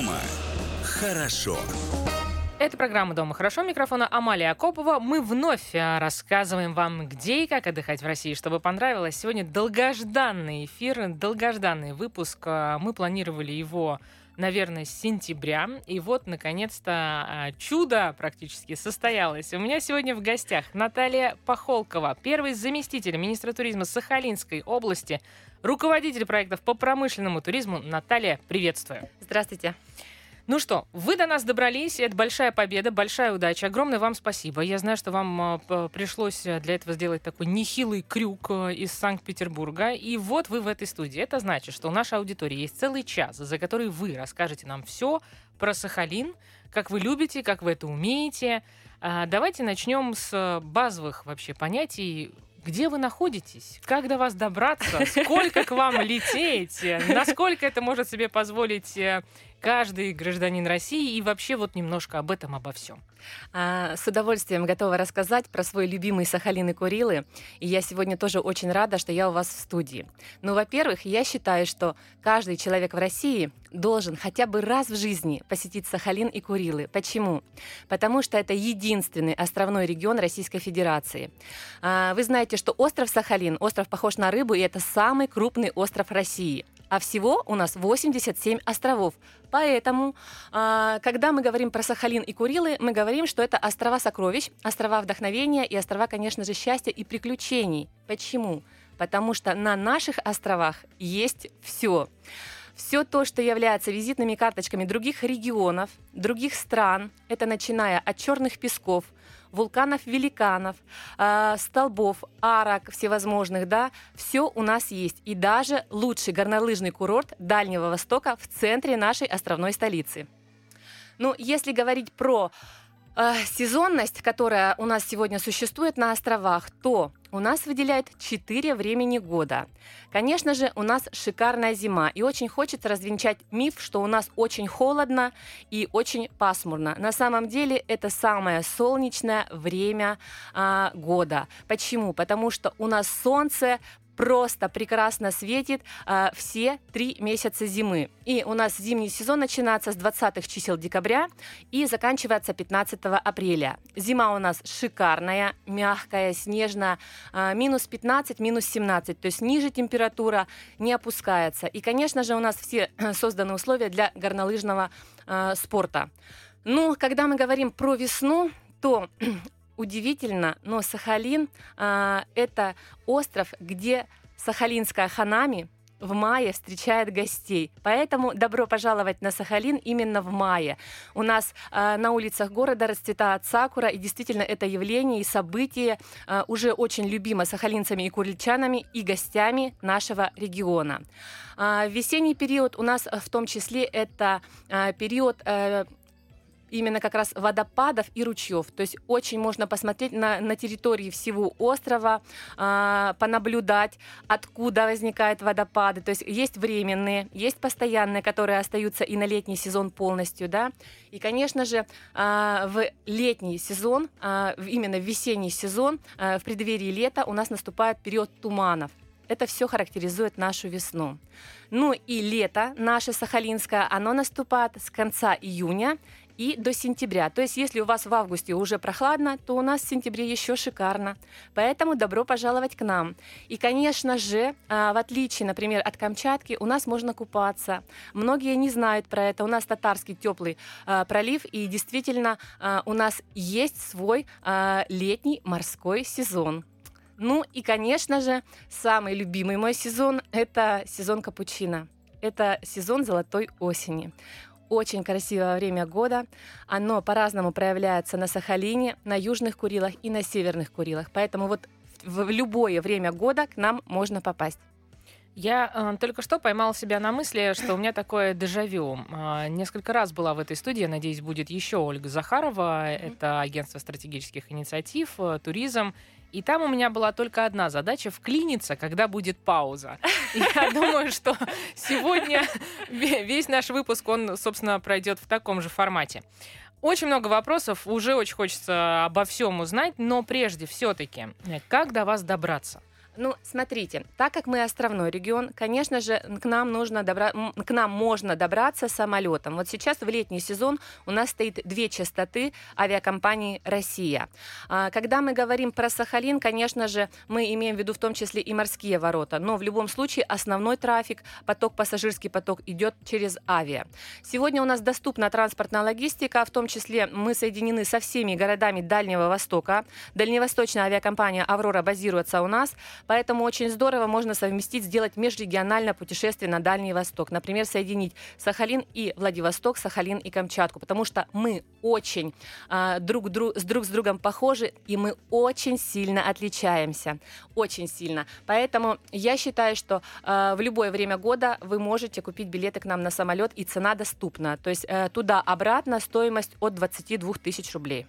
Дома хорошо. Это программа «Дома хорошо». Микрофона Амалия Акопова. Мы вновь а, рассказываем вам, где и как отдыхать в России, чтобы понравилось. Сегодня долгожданный эфир, долгожданный выпуск. А, мы планировали его наверное, с сентября. И вот, наконец-то, а, чудо практически состоялось. У меня сегодня в гостях Наталья Пахолкова, первый заместитель министра туризма Сахалинской области, руководитель проектов по промышленному туризму. Наталья, приветствую. Здравствуйте. Ну что, вы до нас добрались, это большая победа, большая удача. Огромное вам спасибо. Я знаю, что вам э, пришлось для этого сделать такой нехилый крюк э, из Санкт-Петербурга. И вот вы в этой студии. Это значит, что у нашей аудитории есть целый час, за который вы расскажете нам все про Сахалин, как вы любите, как вы это умеете. А, давайте начнем с базовых вообще понятий где вы находитесь? Как до вас добраться? Сколько к вам лететь? Насколько это может себе позволить э, каждый гражданин России и вообще вот немножко об этом, обо всем. А, с удовольствием готова рассказать про свой любимый Сахалин и Курилы. И я сегодня тоже очень рада, что я у вас в студии. Ну, во-первых, я считаю, что каждый человек в России должен хотя бы раз в жизни посетить Сахалин и Курилы. Почему? Потому что это единственный островной регион Российской Федерации. А, вы знаете, что остров Сахалин, остров похож на рыбу, и это самый крупный остров России а всего у нас 87 островов. Поэтому, а, когда мы говорим про Сахалин и Курилы, мы говорим, что это острова сокровищ, острова вдохновения и острова, конечно же, счастья и приключений. Почему? Потому что на наших островах есть все. Все то, что является визитными карточками других регионов, других стран, это начиная от черных песков, вулканов-великанов, э, столбов, арок всевозможных, да, все у нас есть. И даже лучший горнолыжный курорт Дальнего Востока в центре нашей островной столицы. Ну, если говорить про э, сезонность, которая у нас сегодня существует на островах, то у нас выделяют 4 времени года. Конечно же, у нас шикарная зима, и очень хочется развенчать миф, что у нас очень холодно и очень пасмурно. На самом деле это самое солнечное время а, года. Почему? Потому что у нас солнце просто прекрасно светит э, все три месяца зимы. И у нас зимний сезон начинается с 20 чисел декабря и заканчивается 15 апреля. Зима у нас шикарная, мягкая, снежная, э, минус 15, минус 17, то есть ниже температура не опускается. И, конечно же, у нас все созданы условия для горнолыжного э, спорта. Ну, когда мы говорим про весну, то удивительно, но Сахалин э, это остров, где сахалинская ханами в мае встречает гостей. Поэтому добро пожаловать на Сахалин именно в мае. У нас э, на улицах города расцветает сакура, и действительно это явление и событие э, уже очень любимо сахалинцами и курильчанами и гостями нашего региона. Э, весенний период у нас в том числе это э, период э, именно как раз водопадов и ручьев. То есть очень можно посмотреть на, на территории всего острова, э, понаблюдать, откуда возникают водопады. То есть есть временные, есть постоянные, которые остаются и на летний сезон полностью. Да? И, конечно же, э, в летний сезон, э, именно в весенний сезон, э, в преддверии лета у нас наступает период туманов. Это все характеризует нашу весну. Ну и лето наше сахалинское, оно наступает с конца июня и до сентября. То есть, если у вас в августе уже прохладно, то у нас в сентябре еще шикарно. Поэтому добро пожаловать к нам. И, конечно же, а, в отличие, например, от Камчатки, у нас можно купаться. Многие не знают про это. У нас татарский теплый а, пролив, и действительно а, у нас есть свой летний морской сезон. Ну и, конечно же, самый любимый мой сезон – это сезон капучино. Это сезон золотой осени очень красивое время года. Оно по-разному проявляется на Сахалине, на Южных Курилах и на Северных Курилах. Поэтому вот в любое время года к нам можно попасть. Я э, только что поймала себя на мысли, что у меня такое дежавю. Э, несколько раз была в этой студии, надеюсь, будет еще Ольга Захарова. Это агентство стратегических инициатив, э, туризм. И там у меня была только одна задача — вклиниться, когда будет пауза. Я думаю, что сегодня весь наш выпуск, он, собственно, пройдет в таком же формате. Очень много вопросов, уже очень хочется обо всем узнать, но прежде все-таки, как до вас добраться? Ну, смотрите, так как мы островной регион, конечно же, к нам нужно добра... к нам можно добраться самолетом. Вот сейчас в летний сезон у нас стоит две частоты авиакомпании «Россия». А, когда мы говорим про Сахалин, конечно же, мы имеем в виду в том числе и морские ворота, но в любом случае основной трафик, поток, пассажирский поток идет через авиа. Сегодня у нас доступна транспортная логистика, в том числе мы соединены со всеми городами Дальнего Востока. Дальневосточная авиакомпания «Аврора» базируется у нас, Поэтому очень здорово можно совместить, сделать межрегиональное путешествие на Дальний Восток. Например, соединить Сахалин и Владивосток, Сахалин и Камчатку. Потому что мы очень э, друг, друг, друг с другом похожи, и мы очень сильно отличаемся. Очень сильно. Поэтому я считаю, что э, в любое время года вы можете купить билеты к нам на самолет, и цена доступна. То есть э, туда-обратно стоимость от 22 тысяч рублей.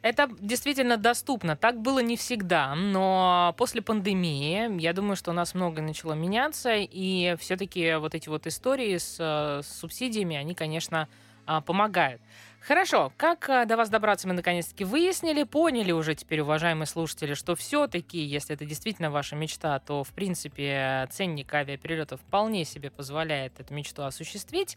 Это действительно доступно. Так было не всегда, но после пандемии, я думаю, что у нас многое начало меняться, и все-таки вот эти вот истории с, с субсидиями, они, конечно, а, помогают. Хорошо, как а, до вас добраться мы наконец-таки выяснили, поняли уже теперь, уважаемые слушатели, что все-таки, если это действительно ваша мечта, то, в принципе, ценник авиаперелетов вполне себе позволяет эту мечту осуществить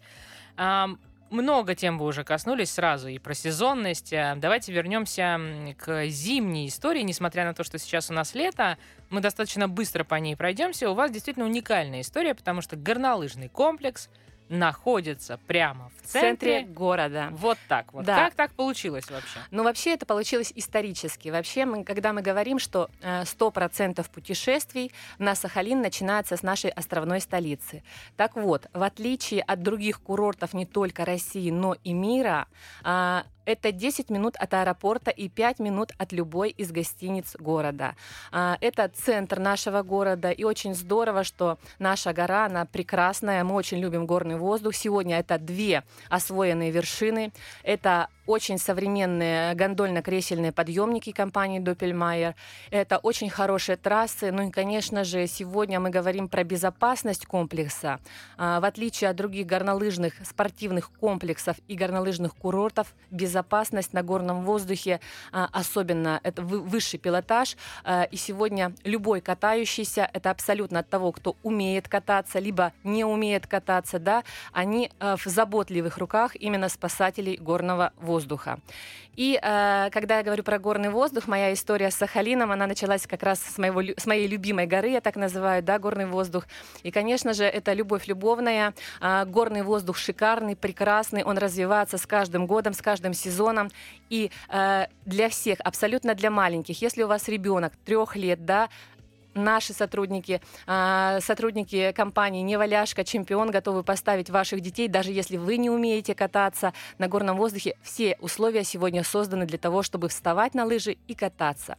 много тем вы уже коснулись сразу и про сезонность. Э, давайте вернемся к зимней истории. Несмотря на то, что сейчас у нас лето, мы достаточно быстро по ней пройдемся. У вас действительно уникальная история, потому что горнолыжный комплекс – находится прямо в центре, центре города. Вот так вот. Да. Как так получилось вообще? Ну, вообще это получилось исторически. Вообще, мы, когда мы говорим, что 100% э, путешествий на Сахалин начинается с нашей островной столицы. Так вот, в отличие от других курортов не только России, но и мира, а, это 10 минут от аэропорта и 5 минут от любой из гостиниц города. А, это центр нашего города, и очень здорово, что наша гора, она прекрасная, мы очень любим горный воздух. Сегодня это две освоенные вершины. Это очень современные гондольно-кресельные подъемники компании Doppelmayr. Это очень хорошие трассы. Ну и, конечно же, сегодня мы говорим про безопасность комплекса. А, в отличие от других горнолыжных спортивных комплексов и горнолыжных курортов, безопасность на горном воздухе, а, особенно это высший пилотаж. А, и сегодня любой катающийся, это абсолютно от того, кто умеет кататься, либо не умеет кататься, да, они в заботливых руках именно спасателей горного воздуха воздуха. И э, когда я говорю про горный воздух, моя история с Сахалином, она началась как раз с, моего, с моей любимой горы, я так называю, да, горный воздух. И, конечно же, это любовь любовная. Э, горный воздух шикарный, прекрасный, он развивается с каждым годом, с каждым сезоном. И э, для всех, абсолютно для маленьких, если у вас ребенок трех лет, да, наши сотрудники, а, сотрудники компании «Неваляшка», «Чемпион» готовы поставить ваших детей, даже если вы не умеете кататься на горном воздухе. Все условия сегодня созданы для того, чтобы вставать на лыжи и кататься.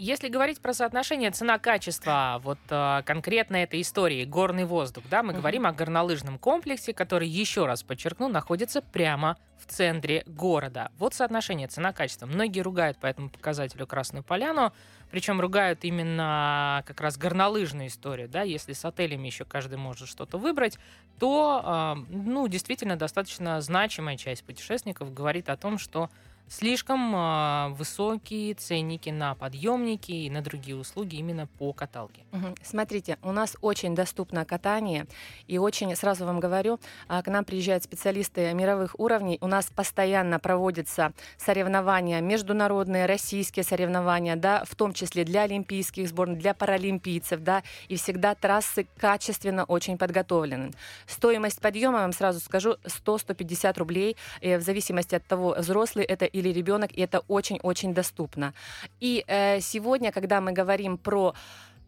Если говорить про соотношение цена-качество, вот э, конкретно этой истории горный воздух, да, мы uh-huh. говорим о горнолыжном комплексе, который, еще раз подчеркну, находится прямо в центре города. Вот соотношение цена-качество. Многие ругают по этому показателю Красную Поляну, причем ругают именно как раз горнолыжную историю, да, если с отелями еще каждый может что-то выбрать, то, э, ну, действительно, достаточно значимая часть путешественников говорит о том, что слишком э, высокие ценники на подъемники и на другие услуги именно по каталке. Смотрите, у нас очень доступно катание, и очень, сразу вам говорю, э, к нам приезжают специалисты мировых уровней, у нас постоянно проводятся соревнования, международные, российские соревнования, да, в том числе для олимпийских сборных, для паралимпийцев, да, и всегда трассы качественно очень подготовлены. Стоимость подъема, вам сразу скажу, 100-150 рублей, э, в зависимости от того, взрослый это или ребенок, и это очень-очень доступно. И э, сегодня, когда мы говорим про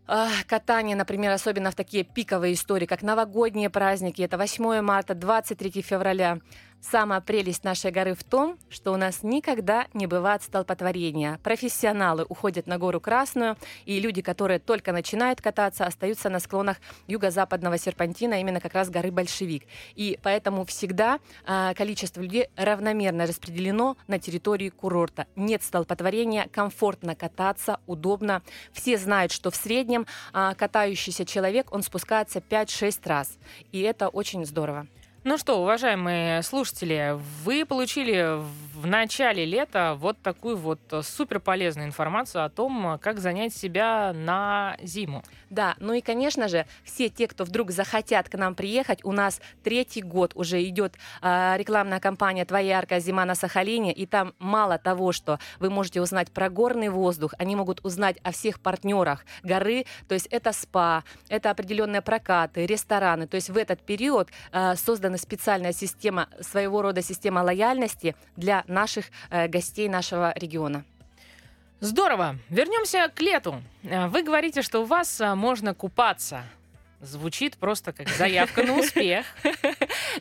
э, катание, например, особенно в такие пиковые истории, как новогодние праздники, это 8 марта, 23 февраля, Самая прелесть нашей горы в том, что у нас никогда не бывает столпотворения. Профессионалы уходят на гору Красную, и люди, которые только начинают кататься, остаются на склонах юго-западного серпантина, именно как раз горы Большевик. И поэтому всегда э, количество людей равномерно распределено на территории курорта. Нет столпотворения, комфортно кататься, удобно. Все знают, что в среднем э, катающийся человек, он спускается 5-6 раз. И это очень здорово. Ну что, уважаемые слушатели, вы получили в начале лета вот такую вот супер полезную информацию о том, как занять себя на зиму. Да, ну и, конечно же, все те, кто вдруг захотят к нам приехать, у нас третий год уже идет э, рекламная кампания «Твоя яркая зима на Сахалине», и там мало того, что вы можете узнать про горный воздух, они могут узнать о всех партнерах горы, то есть это спа, это определенные прокаты, рестораны, то есть в этот период э, созданы создана специальная система, своего рода система лояльности для наших э, гостей нашего региона. Здорово. Вернемся к лету. Э, вы говорите, что у вас э, можно купаться. Звучит просто как заявка на успех.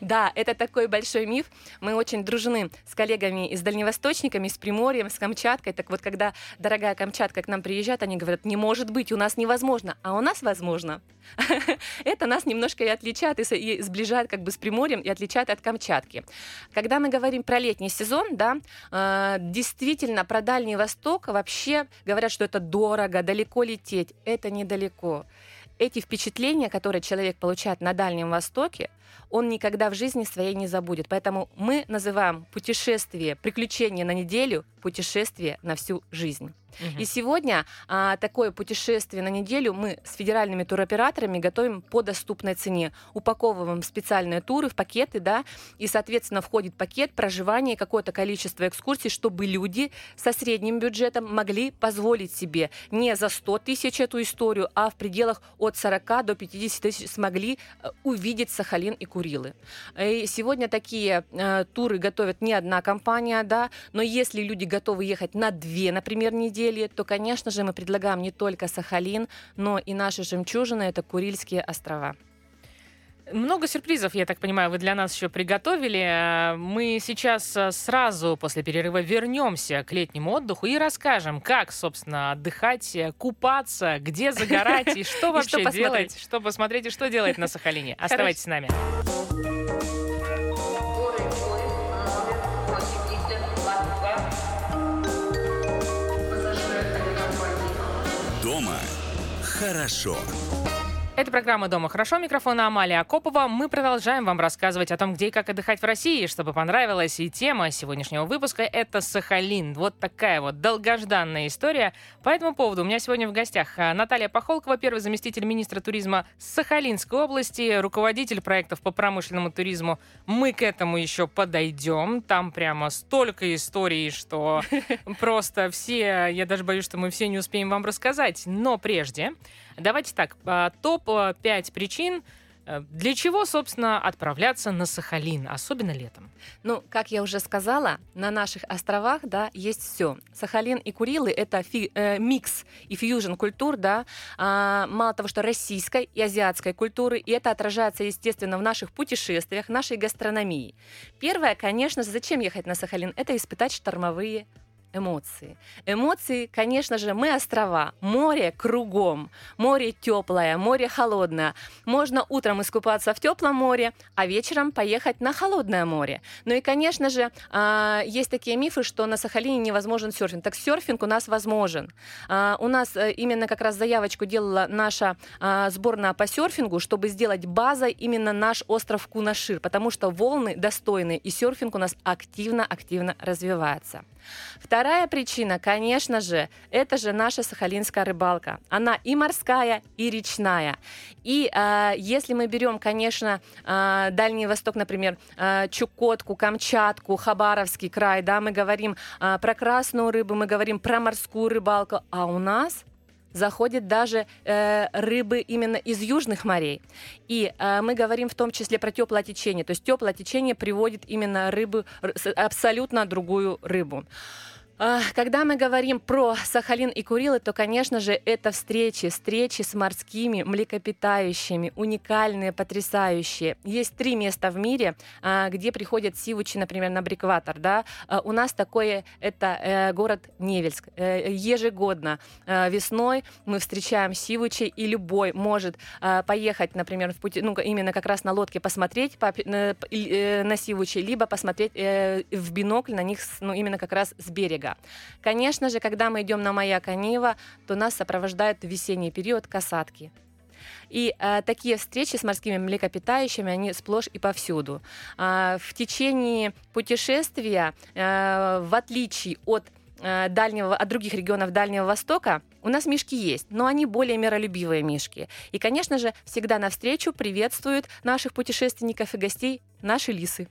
Да, это такой большой миф. Мы очень дружны с коллегами из дальневосточниками, с Приморьем, с Камчаткой. Так вот, когда дорогая Камчатка к нам приезжает, они говорят, не может быть, у нас невозможно, а у нас возможно. Это нас немножко и отличает, и сближает как бы с Приморьем, и отличает от Камчатки. Когда мы говорим про летний сезон, да, э, действительно, про Дальний Восток вообще говорят, что это дорого, далеко лететь. Это недалеко эти впечатления, которые человек получает на Дальнем Востоке, он никогда в жизни своей не забудет. Поэтому мы называем путешествие, приключение на неделю, путешествие на всю жизнь. И сегодня а, такое путешествие на неделю мы с федеральными туроператорами готовим по доступной цене. Упаковываем специальные туры в пакеты, да, и, соответственно, входит пакет проживания какое-то количество экскурсий, чтобы люди со средним бюджетом могли позволить себе не за 100 тысяч эту историю, а в пределах от 40 до 50 тысяч смогли э, увидеть Сахалин и Курилы. И сегодня такие э, туры готовят не одна компания, да, но если люди готовы ехать на две, например, недели, недели, то, конечно же, мы предлагаем не только Сахалин, но и наши жемчужины, это Курильские острова. Много сюрпризов, я так понимаю, вы для нас еще приготовили. Мы сейчас э, сразу после перерыва вернемся к летнему отдыху и расскажем, как, собственно, отдыхать, э, купаться, где загорать и что вообще делать, что посмотреть и что делать на Сахалине. Оставайтесь с нами. Хорошо. Это программа «Дома хорошо». Микрофон Амалия Акопова. Мы продолжаем вам рассказывать о том, где и как отдыхать в России, чтобы понравилась. И тема сегодняшнего выпуска — это Сахалин. Вот такая вот долгожданная история. По этому поводу у меня сегодня в гостях а, Наталья Пахолкова, первый заместитель министра туризма Сахалинской области, руководитель проектов по промышленному туризму. Мы к этому еще подойдем. Там прямо столько историй, что просто все... Я даже боюсь, что мы все не успеем вам рассказать. Но прежде Давайте так, а, топ-5 причин, э, для чего, собственно, отправляться на Сахалин, особенно летом? Ну, как я уже сказала, на наших островах, да, есть все. Сахалин и Курилы — это фи, э, микс и фьюжн культур, да, а, мало того, что российской и азиатской культуры, и это отражается, естественно, в наших путешествиях, нашей гастрономии. Первое, конечно, зачем ехать на Сахалин? Это испытать штормовые эмоции. Эмоции, конечно же, мы острова, море кругом, море теплое, море холодное. Можно утром искупаться в теплом море, а вечером поехать на холодное море. Ну и, конечно же, а, есть такие мифы, что на Сахалине невозможен серфинг. Так серфинг у нас возможен. А, у нас э, именно как раз заявочку делала наша а, сборная по серфингу, чтобы сделать базой именно наш остров Кунашир, потому что волны достойны, и серфинг у нас активно-активно развивается. Вторая причина, конечно же, это же наша сахалинская рыбалка. Она и морская, и речная. И э, если мы берем, конечно, э, Дальний Восток, например, э, Чукотку, Камчатку, Хабаровский край, да, мы говорим э, про красную рыбу, мы говорим про морскую рыбалку, а у нас заходят даже э, рыбы именно из южных морей. И э, мы говорим в том числе про теплое течение. То есть теплое течение приводит именно рыбы, абсолютно другую рыбу. Когда мы говорим про Сахалин и Курилы, то, конечно же, это встречи, встречи с морскими млекопитающими, уникальные, потрясающие. Есть три места в мире, а, где приходят сивучи, например, на брикватор. Да? А, у нас такое, это э, город Невельск. Э, ежегодно э, весной мы встречаем сивучи, и любой может поехать, например, в пути, ну, именно как раз на лодке посмотреть на сивучи, либо посмотреть в бинокль на них, ну, именно как раз с берега берега. Конечно же, когда мы идем на маяк Анива, то нас сопровождает весенний период касатки. И э, такие встречи с морскими млекопитающими, они сплошь и повсюду. Э, в течение путешествия, э, в отличие от э, дальнего, от других регионов Дальнего Востока, у нас мишки есть, но они более миролюбивые мишки. И, конечно же, всегда навстречу приветствуют наших путешественников и гостей наши лисы.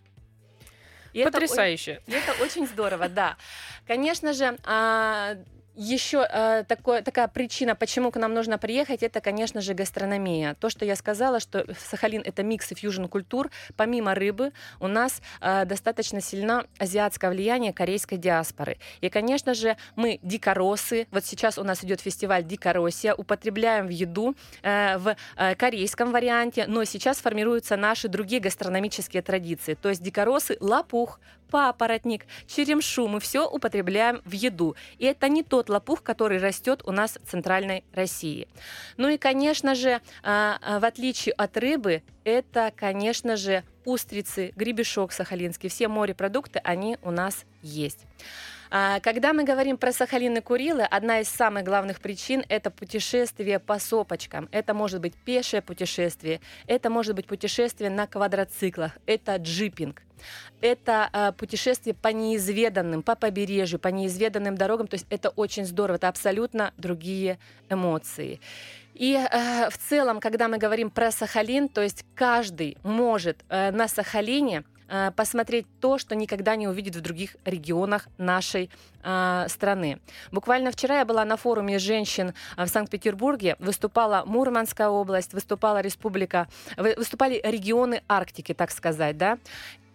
И Потрясающе. Это, это очень здорово, да. Конечно же, а, еще э, такое, такая причина, почему к нам нужно приехать, это, конечно же, гастрономия. То, что я сказала, что Сахалин это микс и фьюжн культур. Помимо рыбы, у нас э, достаточно сильно азиатское влияние корейской диаспоры. И, конечно же, мы дикоросы. Вот сейчас у нас идет фестиваль Дикоросия. Употребляем в еду э, в э, корейском варианте, но сейчас формируются наши другие гастрономические традиции. То есть дикоросы, лапух, папоротник, черемшу мы все употребляем в еду. И это не тот лопух, который растет у нас в центральной России. Ну и, конечно же, а, а, в отличие от рыбы, это, конечно же, устрицы, гребешок сахалинский, все морепродукты, они у нас есть. А, когда мы говорим про Сахалин и Курилы, одна из самых главных причин – это путешествие по сопочкам. Это может быть пешее путешествие, это может быть путешествие на квадроциклах, это джипинг. Это э, путешествие по неизведанным, по побережью, по неизведанным дорогам. То есть это очень здорово, это абсолютно другие эмоции. И э, в целом, когда мы говорим про Сахалин, то есть каждый может э, на Сахалине посмотреть то, что никогда не увидит в других регионах нашей э, страны. Буквально вчера я была на форуме женщин э, в Санкт-Петербурге, выступала Мурманская область, выступала республика, выступали регионы Арктики, так сказать, да.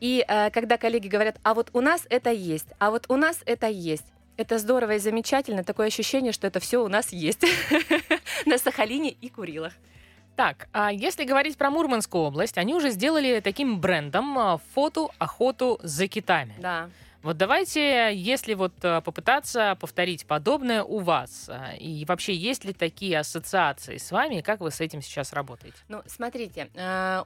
И э, когда коллеги говорят, а вот у нас это есть, а вот у нас это есть, это здорово и замечательно, такое ощущение, что это все у нас есть на Сахалине и Курилах. Так, а если говорить про Мурманскую область, они уже сделали таким брендом а, фото охоту за китами. Да. Вот давайте, если вот а, попытаться повторить подобное у вас, а, и вообще есть ли такие ассоциации с вами, как вы с этим сейчас работаете? Ну, смотрите,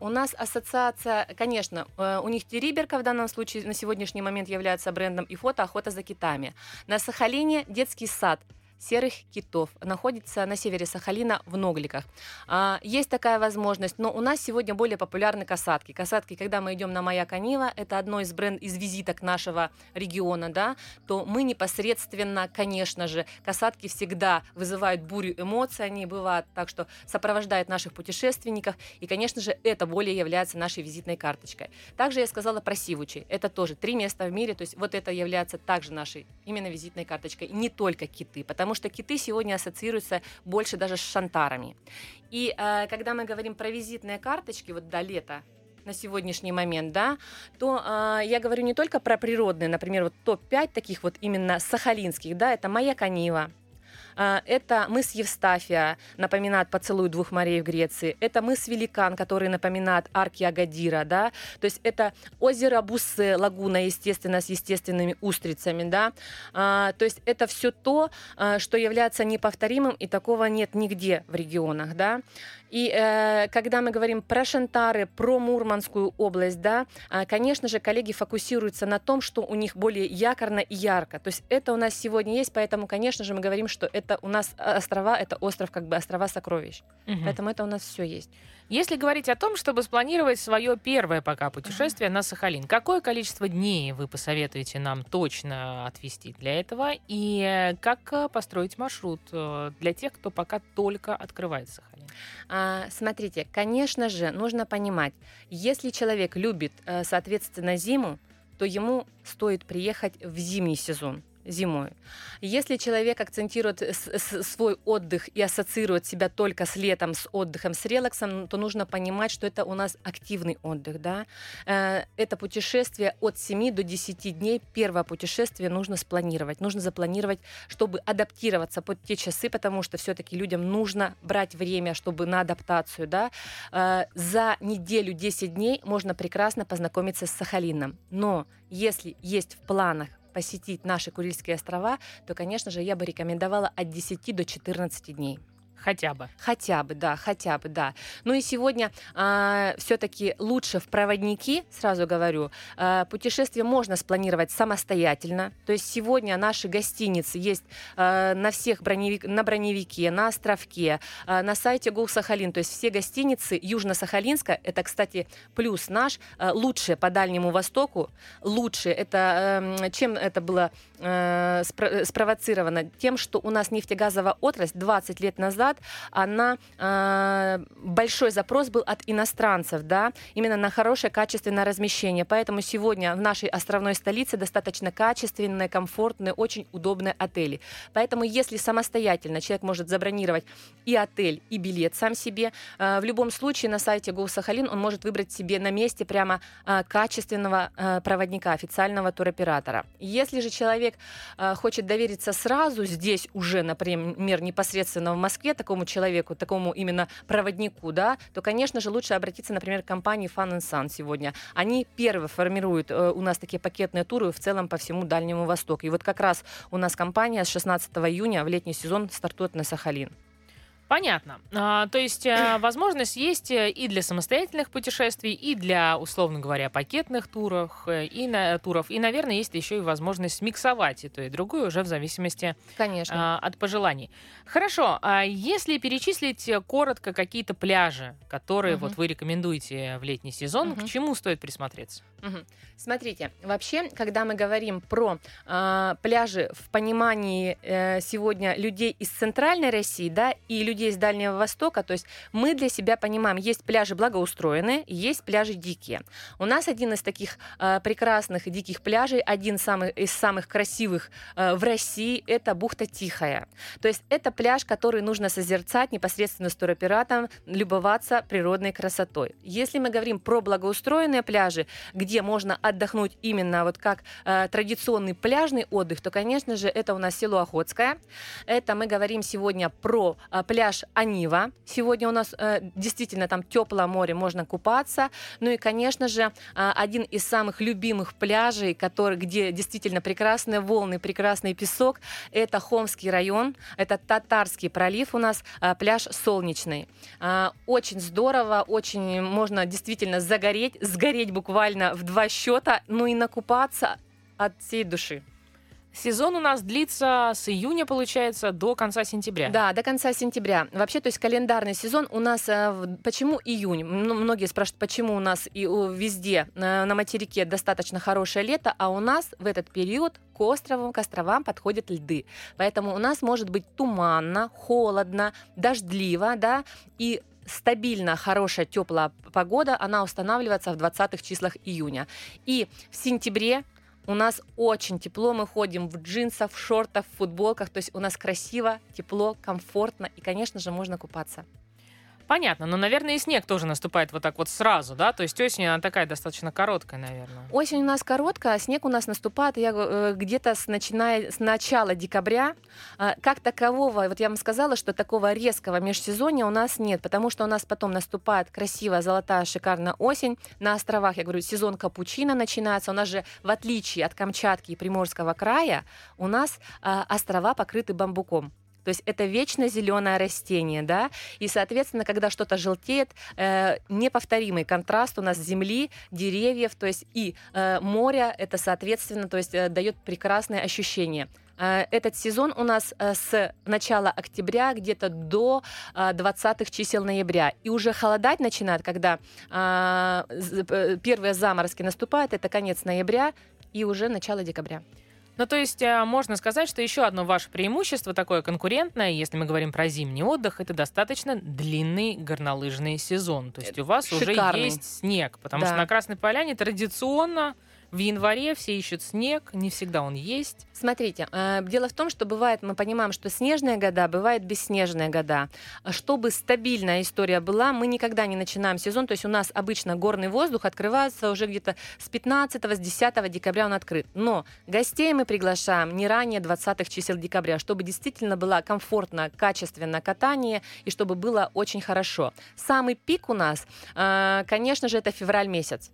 у нас ассоциация, конечно, у них Териберка в данном случае на сегодняшний момент является брендом и фото охота за китами. На Сахалине детский сад серых китов. Находится на севере Сахалина в Ногликах. А, есть такая возможность, но у нас сегодня более популярны касатки. Касатки, когда мы идем на Маяк Анива, это одно из бренд из визиток нашего региона, да, то мы непосредственно, конечно же, касатки всегда вызывают бурю эмоций, они бывают так, что сопровождают наших путешественников, и, конечно же, это более является нашей визитной карточкой. Также я сказала про Сивучи. Это тоже три места в мире, то есть вот это является также нашей именно визитной карточкой, не только киты, потому потому что киты сегодня ассоциируются больше даже с шантарами. И э, когда мы говорим про визитные карточки, вот до лета, на сегодняшний момент, да, то э, я говорю не только про природные, например, вот топ-5 таких вот именно сахалинских, да, это моя канива, а, это мыс Евстафия, напоминает поцелуй двух морей в Греции. Это мыс Великан, который напоминает арки Агадира, да. То есть это озеро Буссе, лагуна, естественно, с естественными устрицами, да. А, то есть это все то, а, что является неповторимым, и такого нет нигде в регионах, да. И э, когда мы говорим про Шантары, про Мурманскую область, да, э, конечно же, коллеги фокусируются на том, что у них более якорно и ярко. То есть это у нас сегодня есть, поэтому, конечно же, мы говорим, что это у нас э, острова, это остров как бы острова сокровищ. Угу. Поэтому это у нас все есть. Если говорить о том, чтобы спланировать свое первое пока путешествие на Сахалин, какое количество дней вы посоветуете нам точно отвести для этого и э, как э, построить маршрут э, для тех, кто пока только открывает Сахалин? А, смотрите, конечно же, нужно понимать, если человек любит, соответственно, зиму, то ему стоит приехать в зимний сезон зимой. Если человек акцентирует свой отдых и ассоциирует себя только с летом, с отдыхом, с релаксом, то нужно понимать, что это у нас активный отдых. Да? Э, это путешествие от 7 до 10 дней. Первое путешествие нужно спланировать. Нужно запланировать, чтобы адаптироваться под те часы, потому что все-таки людям нужно брать время, чтобы на адаптацию. Да? Э, за неделю 10 дней можно прекрасно познакомиться с Сахалином. Но если есть в планах посетить наши Курильские острова, то, конечно же, я бы рекомендовала от 10 до 14 дней. Хотя бы. Хотя бы, да, хотя бы, да. Ну и сегодня а, все-таки лучше в проводники, сразу говорю, а, путешествие можно спланировать самостоятельно. То есть сегодня наши гостиницы есть а, на всех броневик, на броневике, на островке, а, на сайте Гул Сахалин. То есть все гостиницы Южно-Сахалинска, это, кстати, плюс наш, а, лучшие по Дальнему Востоку, лучшие. Это а, чем это было а, спро- спровоцировано? Тем, что у нас нефтегазовая отрасль 20 лет назад она э, большой запрос был от иностранцев, да, именно на хорошее качественное размещение. Поэтому сегодня в нашей островной столице достаточно качественные, комфортные, очень удобные отели. Поэтому если самостоятельно человек может забронировать и отель, и билет сам себе, э, в любом случае на сайте Go Сахалин он может выбрать себе на месте прямо э, качественного э, проводника, официального туроператора. Если же человек э, хочет довериться сразу здесь уже, например, непосредственно в Москве, такому человеку, такому именно проводнику, да, то, конечно же, лучше обратиться, например, к компании Fun and Sun сегодня. Они первые формируют э, у нас такие пакетные туры в целом по всему Дальнему Востоку. И вот как раз у нас компания с 16 июня в летний сезон стартует на Сахалин. Понятно. А, то есть а, возможность есть э, и для самостоятельных путешествий, и для, условно говоря, пакетных туров, э, и на, туров. И, наверное, есть еще и возможность миксовать и то, и другое уже в зависимости Конечно. а, от пожеланий. Хорошо. А если перечислить э, коротко какие-то пляжи, которые Мгм. вот вы рекомендуете в летний сезон, Мгм. к чему стоит присмотреться? Мгм. Смотрите, вообще, когда мы говорим про а, пляжи в понимании э, сегодня людей из центральной России, да, и людей из Дальнего Востока, то есть мы для себя понимаем, есть пляжи благоустроенные, есть пляжи дикие. У нас один из таких а, прекрасных и диких пляжей, один самый, из самых красивых а, в России, это бухта Тихая. То есть это пляж, который нужно созерцать непосредственно с туроператором, любоваться природной красотой. Если мы говорим про благоустроенные пляжи, где можно отдохнуть именно вот как э, традиционный пляжный отдых, то, конечно же, это у нас село Охотское. Это мы говорим сегодня про э, пляж Анива. Сегодня у нас э, действительно там теплое море, можно купаться. Ну и, конечно же, э, один из самых любимых пляжей, который, где действительно прекрасные волны, прекрасный песок, это Хомский район, это Татарский пролив у нас, э, пляж Солнечный. А, Очень здорово, очень можно действительно загореть, сгореть буквально в два счета, ну и накупаться от всей души. Сезон у нас длится с июня, получается, до конца сентября. Да, до конца сентября. Вообще, то есть календарный сезон у нас... э, Почему июнь? Ну, Многие спрашивают, почему у нас и везде э, на материке достаточно хорошее лето, а у нас в этот период к островам, к островам подходят льды. Поэтому у нас может быть туманно, холодно, дождливо, да, и стабильно хорошая теплая погода, она устанавливается в 20-х числах июня. И в сентябре у нас очень тепло, мы ходим в джинсах, в шортах, в футболках, то есть у нас красиво, тепло, комфортно и, конечно же, можно купаться. Понятно, но, наверное, и снег тоже наступает вот так вот сразу, да? То есть осень, она такая достаточно короткая, наверное. Осень у нас короткая, а снег у нас наступает я, э, где-то с, начиная, с начала декабря. А, Как такового, вот я вам сказала, что такого резкого межсезонья у нас нет, потому что у нас потом наступает красивая, золотая, шикарная осень. На островах, я говорю, сезон капучино начинается. У нас же, в отличие от Камчатки и Приморского края, у нас а, острова покрыты бамбуком. То есть это вечно зеленое растение, да, и, соответственно, когда что-то желтеет, э, неповторимый контраст у нас земли, деревьев, то есть и э, моря, это, соответственно, то есть э, дает прекрасное ощущение. Э, Этот сезон у нас э, с начала октября где-то до э, 20-х чисел ноября. И уже холодать начинает, когда э, э, первые заморозки наступают, это конец ноября и уже начало декабря. Ну, то есть э, можно сказать, что еще одно ваше преимущество, такое конкурентное, если мы говорим про зимний отдых, это достаточно длинный горнолыжный сезон. То есть у вас Шикарный. уже есть снег, потому Да. что на Красной Поляне традиционно в январе все ищут снег, не всегда он есть. Смотрите, э, дело в том, что бывает, мы понимаем, что снежные года, бывают бесснежные года. Чтобы стабильная история была, мы никогда не начинаем сезон, то есть у нас обычно горный воздух открывается уже где-то с 15 с 10 декабря он открыт. Но гостей мы приглашаем не ранее 20 чисел декабря, чтобы действительно было комфортно, качественно катание и чтобы было очень хорошо. Самый пик у нас, э, конечно же, это февраль месяц.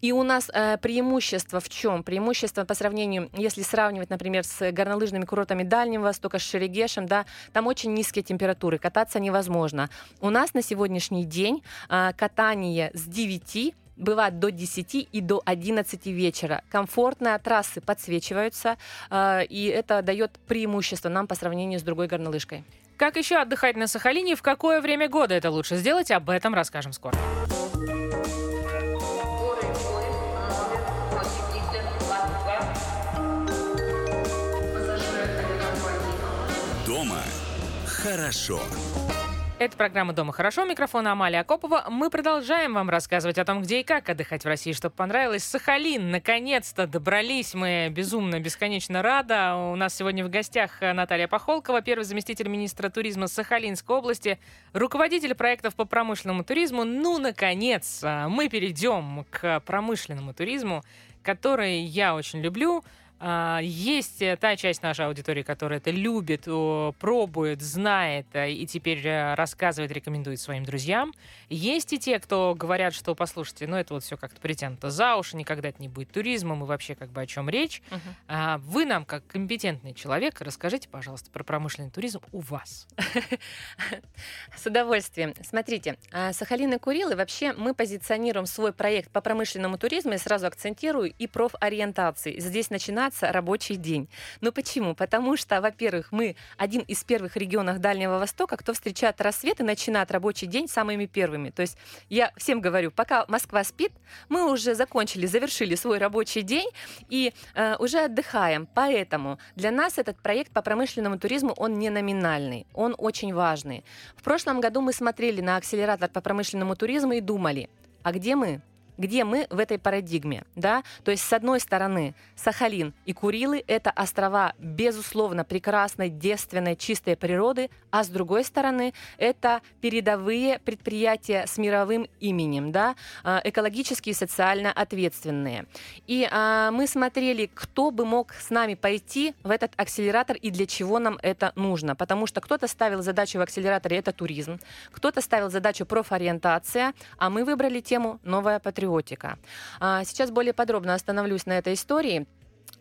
И у нас э, преимущество в чем? Преимущество по сравнению, если сравнивать, например, с горнолыжными курортами Дальнего Востока, с Шерегешем, да, там очень низкие температуры, кататься невозможно. У нас на сегодняшний день э, катание с 9 бывает до 10 и до 11 вечера. Комфортно, трассы подсвечиваются, э, и это дает преимущество нам по сравнению с другой горнолыжкой. Как еще отдыхать на Сахалине, в какое время года это лучше сделать, об этом расскажем скоро. Хорошо. Это программа «Дома хорошо». Микрофон Амалия Акопова. Мы продолжаем вам рассказывать о том, где и как отдыхать в России, чтобы понравилось. Сахалин, наконец-то добрались. Мы безумно, бесконечно рада. У нас сегодня в гостях Наталья Пахолкова, первый заместитель министра туризма Сахалинской области, руководитель проектов по промышленному туризму. Ну, наконец, мы перейдем к промышленному туризму, который я очень люблю. А, есть э, та часть нашей аудитории, которая это любит, пробует, знает э, и теперь э, рассказывает, рекомендует своим друзьям. Есть и те, кто говорят, что, послушайте, ну это вот все как-то притянуто за уши, никогда это не будет туризмом и вообще как бы о чем речь. Uh-huh. Вы нам, как компетентный человек, расскажите, пожалуйста, про промышленный туризм у вас. С удовольствием. Смотрите, а, Сахалин и Курилы, вообще мы позиционируем свой проект по промышленному туризму, и сразу акцентирую, и профориентации. Здесь начинается начинаться рабочий день. Ну почему? Потому что, во-первых, мы один из первых регионов Дальнего Востока, кто встречает рассвет и начинает рабочий день самыми первыми. То есть я всем говорю, пока Москва спит, мы уже закончили, завершили свой рабочий день и э, уже отдыхаем. Поэтому для нас этот проект по промышленному туризму, он не номинальный, он очень важный. В прошлом году мы смотрели на акселератор по промышленному туризму и думали, а где мы? Где мы в этой парадигме, да, то есть с одной стороны Сахалин и Курилы это острова безусловно прекрасной, девственной, чистой природы, а с другой стороны это передовые предприятия с мировым именем, да, а, экологически и социально ответственные. И а, мы смотрели, кто бы мог с нами пойти в этот акселератор и для чего нам это нужно, потому что кто-то ставил задачу в акселераторе это туризм, кто-то ставил задачу профориентация, а мы выбрали тему новая патриотика патриотика. А, сейчас более подробно остановлюсь на этой истории.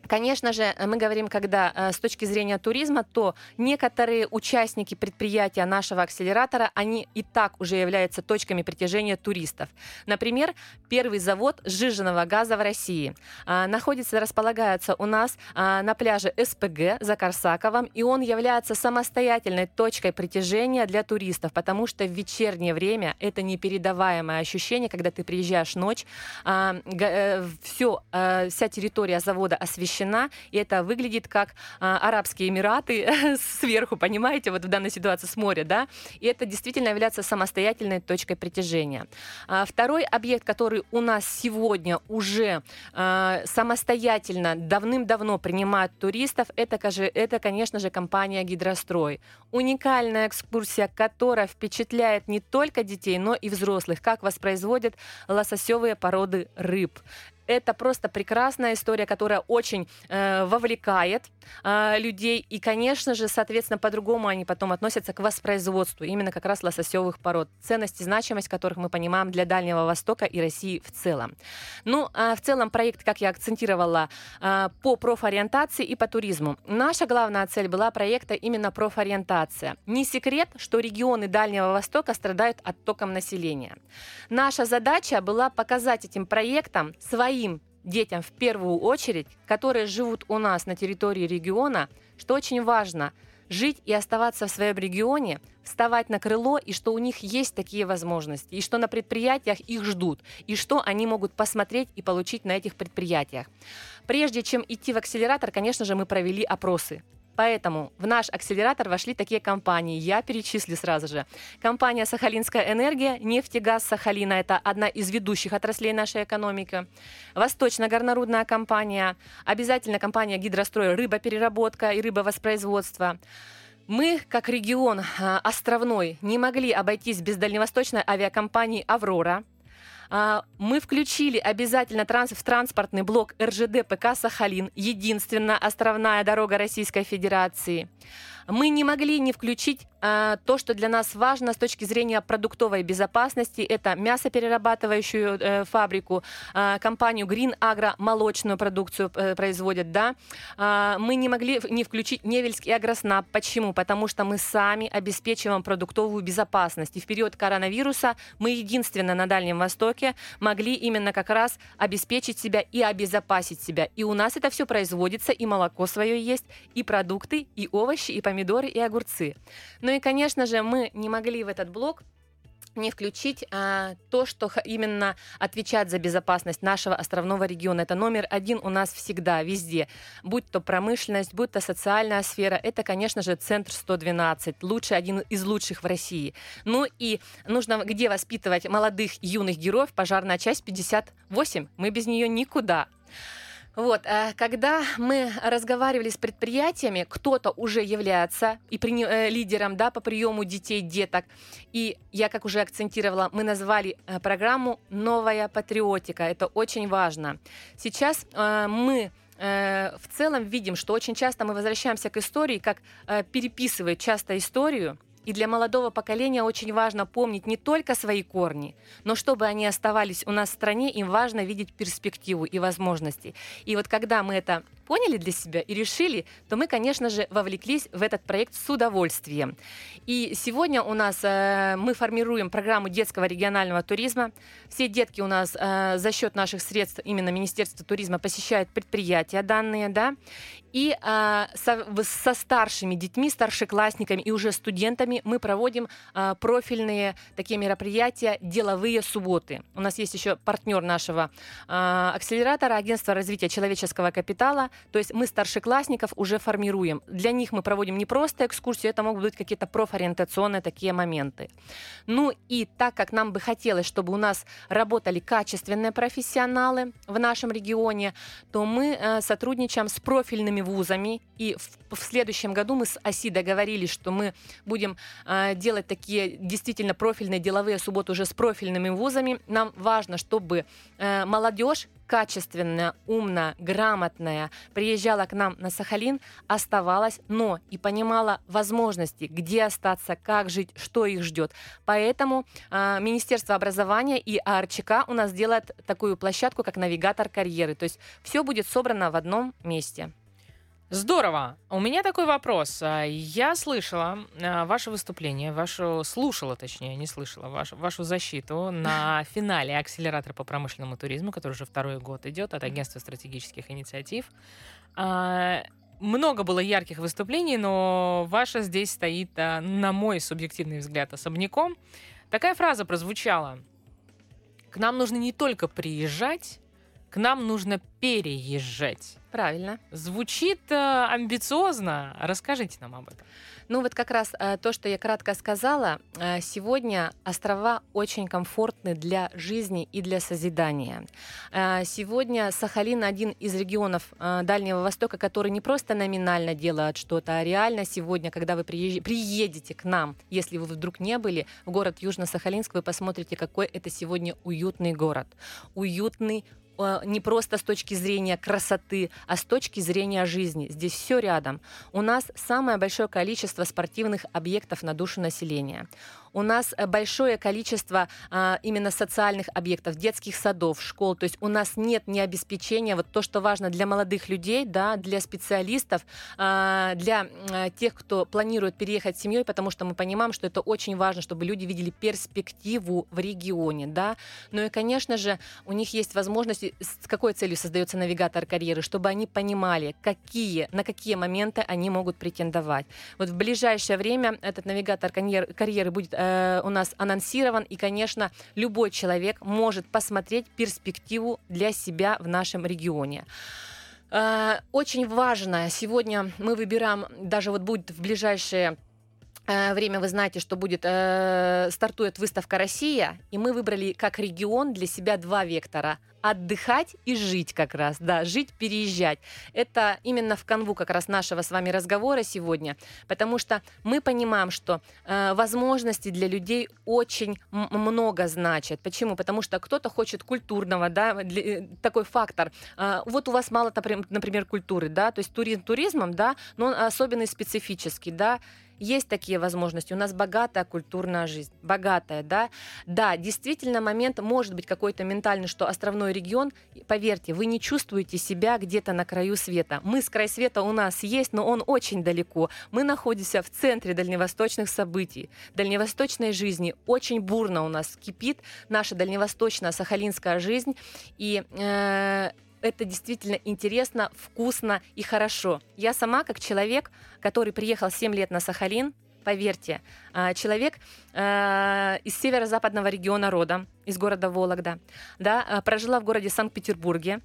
Конечно же, мы говорим, когда э, с точки зрения туризма, то некоторые участники предприятия нашего акселератора, они и так уже являются точками притяжения туристов. Например, первый завод сжиженного газа в России а, находится, располагается у нас а, на пляже СПГ за Корсаковым, и он является самостоятельной точкой притяжения для туристов, потому что в вечернее время это непередаваемое ощущение, когда ты приезжаешь ночь, а, э, все, вся территория завода освещена освещена, и это выглядит как а, Арабские Эмираты сверху, понимаете, вот в данной ситуации с моря, да, и это действительно является самостоятельной точкой притяжения. А, второй объект, который у нас сегодня уже а, самостоятельно давным-давно принимает туристов, это, это, конечно же, компания «Гидрострой». Уникальная экскурсия, которая впечатляет не только детей, но и взрослых, как воспроизводят лососевые породы рыб это просто прекрасная история, которая очень э, вовлекает э, людей. И, конечно же, соответственно, по-другому они потом относятся к воспроизводству именно как раз лососевых пород. Ценность и значимость которых мы понимаем для Дальнего Востока и России в целом. Ну, э, в целом проект, как я акцентировала, э, по профориентации и по туризму. Наша главная цель была проекта именно профориентация. Не секрет, что регионы Дальнего Востока страдают оттоком населения. Наша задача была показать этим проектам свои своим детям в первую очередь, которые живут у нас на территории региона, что очень важно жить и оставаться в своем регионе, вставать на крыло, и что у них есть такие возможности, и что на предприятиях их ждут, и что они могут посмотреть и получить на этих предприятиях. Прежде чем идти в акселератор, конечно же, мы провели опросы. Поэтому в наш акселератор вошли такие компании. Я перечислю сразу же. Компания «Сахалинская энергия», «Нефтегаз Сахалина» — это одна из ведущих отраслей нашей экономики. Восточно-горнорудная компания. Обязательно компания «Гидрострой», рыбопереработка и рыбовоспроизводство. Мы, как регион а, островной, не могли обойтись без дальневосточной авиакомпании «Аврора», мы включили обязательно транс в транспортный блок РЖД ПК «Сахалин», единственная островная дорога Российской Федерации. Мы не могли не включить а, то, что для нас важно с точки зрения продуктовой безопасности. Это мясоперерабатывающую э, фабрику, э, компанию Green Agro молочную продукцию э, производят, да. А, мы не могли не включить Невельский агроснаб. Почему? Потому что мы сами обеспечиваем продуктовую безопасность. И в период коронавируса мы единственно на Дальнем Востоке могли именно как раз обеспечить себя и обезопасить себя. И у нас это все производится, и молоко свое есть, и продукты, и овощи, и помидоры, и огурцы. Ну и, конечно же, мы не могли в этот блок не включить а, то, что именно отвечает за безопасность нашего островного региона. Это номер один у нас всегда, везде. Будь то промышленность, будь то социальная сфера, это, конечно же, центр 112, лучший, один из лучших в России. Ну и нужно где воспитывать молодых юных героев, пожарная часть 58, мы без нее никуда. Вот, э, когда мы разговаривали с предприятиями, кто-то уже является и при, э, лидером да, по приему детей, деток. И я, как уже акцентировала, мы назвали э, программу «Новая патриотика». Это очень важно. Сейчас мы в целом видим, что очень часто мы возвращаемся к истории, как переписывают часто историю, и для молодого поколения очень важно помнить не только свои корни, но чтобы они оставались у нас в стране, им важно видеть перспективу и возможности. И вот когда мы это поняли для себя и решили, то мы, конечно же, вовлеклись в этот проект с удовольствием. И сегодня у нас э, мы формируем программу детского регионального туризма. Все детки у нас э, за счет наших средств именно Министерства туризма посещают предприятия данные, да, и э, со, со старшими детьми, старшеклассниками и уже студентами мы проводим э, профильные такие мероприятия, деловые субботы. У нас есть еще партнер нашего э, акселератора, агентство развития человеческого капитала. То есть мы старшеклассников уже формируем. Для них мы проводим не просто экскурсию, это могут быть какие-то профориентационные такие моменты. Ну и так как нам бы хотелось, чтобы у нас работали качественные профессионалы в нашем регионе, то мы э, сотрудничаем с профильными вузами. И в, в следующем году мы с ОСИ договорились, что мы будем э, делать такие действительно профильные деловые субботы уже с профильными вузами. Нам важно, чтобы э, молодежь качественная, умная, грамотная приезжала к нам на Сахалин, оставалась, но и понимала возможности, где остаться, как жить, что их ждет. Поэтому э, Министерство образования и АРЧК у нас делает такую площадку, как навигатор карьеры. То есть все будет собрано в одном месте. Здорово. У меня такой вопрос. А, я слышала а, ваше выступление, вашу слушала, точнее, не слышала, вашу, вашу защиту на финале акселератора по промышленному туризму, который уже второй год идет от Агентства стратегических инициатив. А, много было ярких выступлений, но ваша здесь стоит, на мой субъективный взгляд, особняком. Такая фраза прозвучала. К нам нужно не только приезжать, к нам нужно переезжать. Правильно. Звучит э, амбициозно. Расскажите нам об этом. Ну вот как раз э, то, что я кратко сказала, э, сегодня острова очень комфортны для жизни и для созидания. Э, сегодня Сахалин один из регионов э, Дальнего Востока, который не просто номинально делает что-то, а реально сегодня, когда вы приезж... приедете к нам, если вы вдруг не были, в город Южно-Сахалинск, вы посмотрите, какой это сегодня уютный город. Уютный, не просто с точки зрения красоты, а с точки зрения жизни. Здесь все рядом. У нас самое большое количество спортивных объектов на душу населения. У нас э, большое количество а, именно социальных объектов, детских садов, школ. То есть у нас нет ни обеспечения, вот то, что важно для молодых людей, да, для специалистов, а, для а, тех, кто планирует переехать с семьей, потому что мы понимаем, что это очень важно, чтобы люди видели перспективу в регионе. Да? Ну и, конечно же, у них есть возможность, с какой целью создается навигатор карьеры, чтобы они понимали, какие, на какие моменты они могут претендовать. Вот в ближайшее время этот навигатор карьеры будет э, у нас анонсирован, и, конечно, любой человек может посмотреть перспективу для себя в нашем регионе. Э, очень важно, сегодня мы выбираем, даже вот будет в ближайшие время вы знаете, что будет э, стартует выставка Россия, и мы выбрали как регион для себя два вектора отдыхать и жить как раз, да, жить, переезжать. Это именно в канву как раз нашего с вами разговора сегодня, потому что мы понимаем, что э, возможности для людей очень много значат. Почему? Потому что кто-то хочет культурного, да, для, э, такой фактор. Э, вот у вас мало, например, культуры, да, то есть туризм туризмом, да, но он особенный специфический, да, есть такие возможности. У нас богатая культурная жизнь, богатая, да. Да, действительно, момент может быть какой-то ментальный, что островной регион, поверьте, вы не чувствуете себя где-то на краю света. Мы с край света у нас есть, но он очень далеко. Мы находимся в центре дальневосточных событий, дальневосточной жизни. Очень бурно у нас кипит наша дальневосточная сахалинская жизнь. И э, это действительно интересно, вкусно и хорошо. Я сама, как человек, который приехал 7 лет на Сахалин, поверьте, а, человек а, из северо-западного региона рода, из города Вологда, да, а, прожила в городе Санкт-Петербурге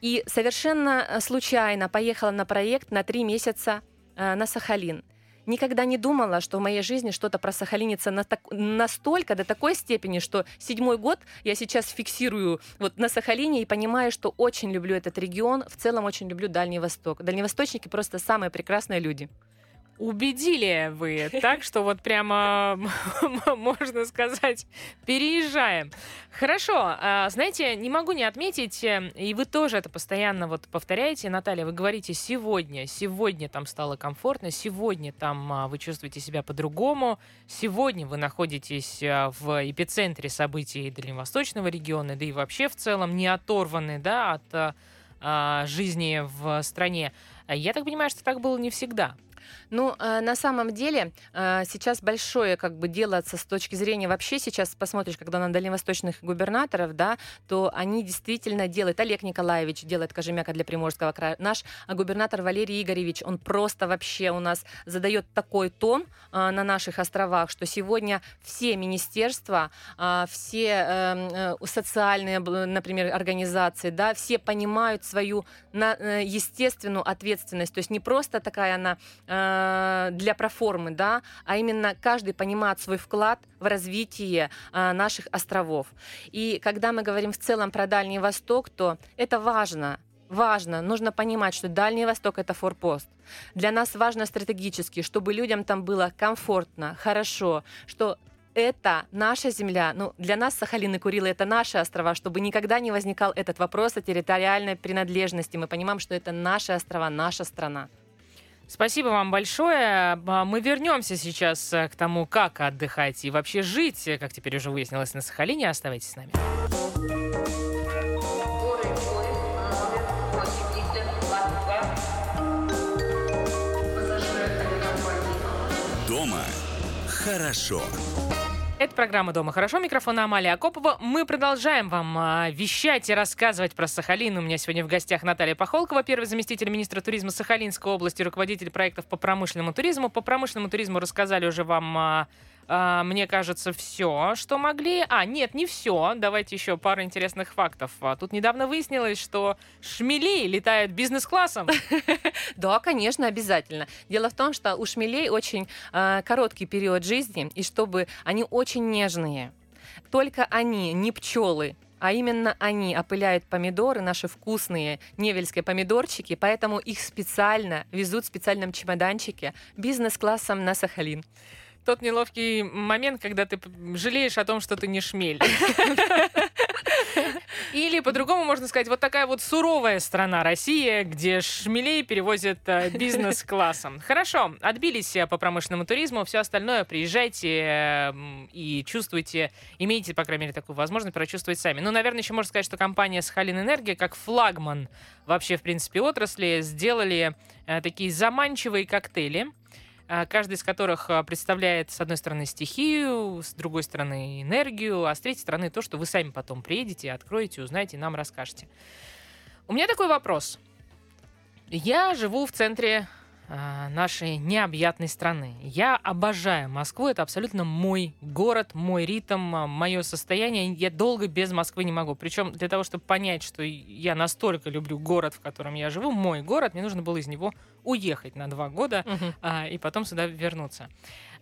и совершенно случайно поехала на проект на три месяца на Сахалин – никогда не думала, что в моей жизни что-то просахалинится на так, настолько, до такой степени, что седьмой год я сейчас фиксирую вот на Сахалине и понимаю, что очень люблю этот регион, в целом очень люблю Дальний Восток. Дальневосточники просто самые прекрасные люди. Убедили вы, так что вот прямо, можно сказать, переезжаем. Хорошо, а, знаете, не могу не отметить, э, и вы тоже это постоянно вот повторяете, Наталья, вы говорите сегодня, сегодня там стало комфортно, сегодня там а, вы чувствуете себя по-другому, сегодня вы находитесь а, в эпицентре событий Дальневосточного региона, да и вообще в целом не оторваны да, от жизни в стране. Я так понимаю, что так было не всегда. Ну, э, на самом деле, э, сейчас большое как бы делается с точки зрения вообще сейчас посмотришь, когда на дальневосточных губернаторов, да, то они действительно делают. Олег Николаевич делает Кожемяка для Приморского края. Наш губернатор Валерий Игоревич, он просто вообще у нас задает такой тон э, на наших островах, что сегодня все министерства, все эм, социальные, например, организации, да, все понимают свою естественную ответственность. То есть не просто такая она Э, для проформы, да, а именно каждый понимает свой вклад в развитие э, наших островов. И когда мы говорим в целом про Дальний Восток, то это важно, важно, нужно понимать, что Дальний Восток это форпост. Для нас важно стратегически, чтобы людям там было комфортно, хорошо, что это наша земля. Ну, для нас Сахалин и Курилы это наши острова, чтобы никогда не возникал этот вопрос о территориальной принадлежности. Мы понимаем, что это наши острова, наша страна. Спасибо вам большое. А, мы вернемся сейчас э, к тому, как отдыхать и вообще жить, как теперь уже выяснилось на Сахалине. Оставайтесь с нами. Дома хорошо. Это программа «Дома хорошо». Микрофон Амалия Акопова. Мы продолжаем вам а, вещать и рассказывать про Сахалин. У меня сегодня в гостях Наталья Пахолкова, первый заместитель министра туризма Сахалинской области, руководитель проектов по промышленному туризму. По промышленному туризму рассказали уже вам а, а, мне кажется, все, что могли. А, нет, не все. Давайте еще пару интересных фактов. А, тут недавно выяснилось, что шмели летают бизнес-классом. Да, конечно, обязательно. Дело в том, что у шмелей очень а, короткий период жизни, и чтобы они очень нежные. Только они, не пчелы, а именно они опыляют помидоры, наши вкусные невельские помидорчики, поэтому их специально везут в специальном чемоданчике бизнес-классом на Сахалин тот неловкий момент, когда ты жалеешь о том, что ты не шмель. Или по-другому можно сказать, вот такая вот суровая страна Россия, где шмелей перевозят э, бизнес-классом. Хорошо, отбились по промышленному туризму, все остальное приезжайте э, и чувствуйте, имейте, по крайней мере, такую возможность прочувствовать сами. Ну, наверное, еще можно сказать, что компания Сахалин Энергия, как флагман вообще, в принципе, отрасли, сделали э, такие заманчивые коктейли, каждый из которых а, представляет, с одной стороны, стихию, с другой стороны, энергию, а с третьей стороны, то, что вы сами потом приедете, откроете, узнаете нам расскажете. У меня такой вопрос. Я живу в центре нашей необъятной страны. Я обожаю Москву, это абсолютно мой город, мой ритм, мое состояние. Я долго без Москвы не могу. Причем для того, чтобы понять, что я настолько люблю город, в котором я живу, мой город, мне нужно было из него уехать на два года угу. а, и потом сюда вернуться.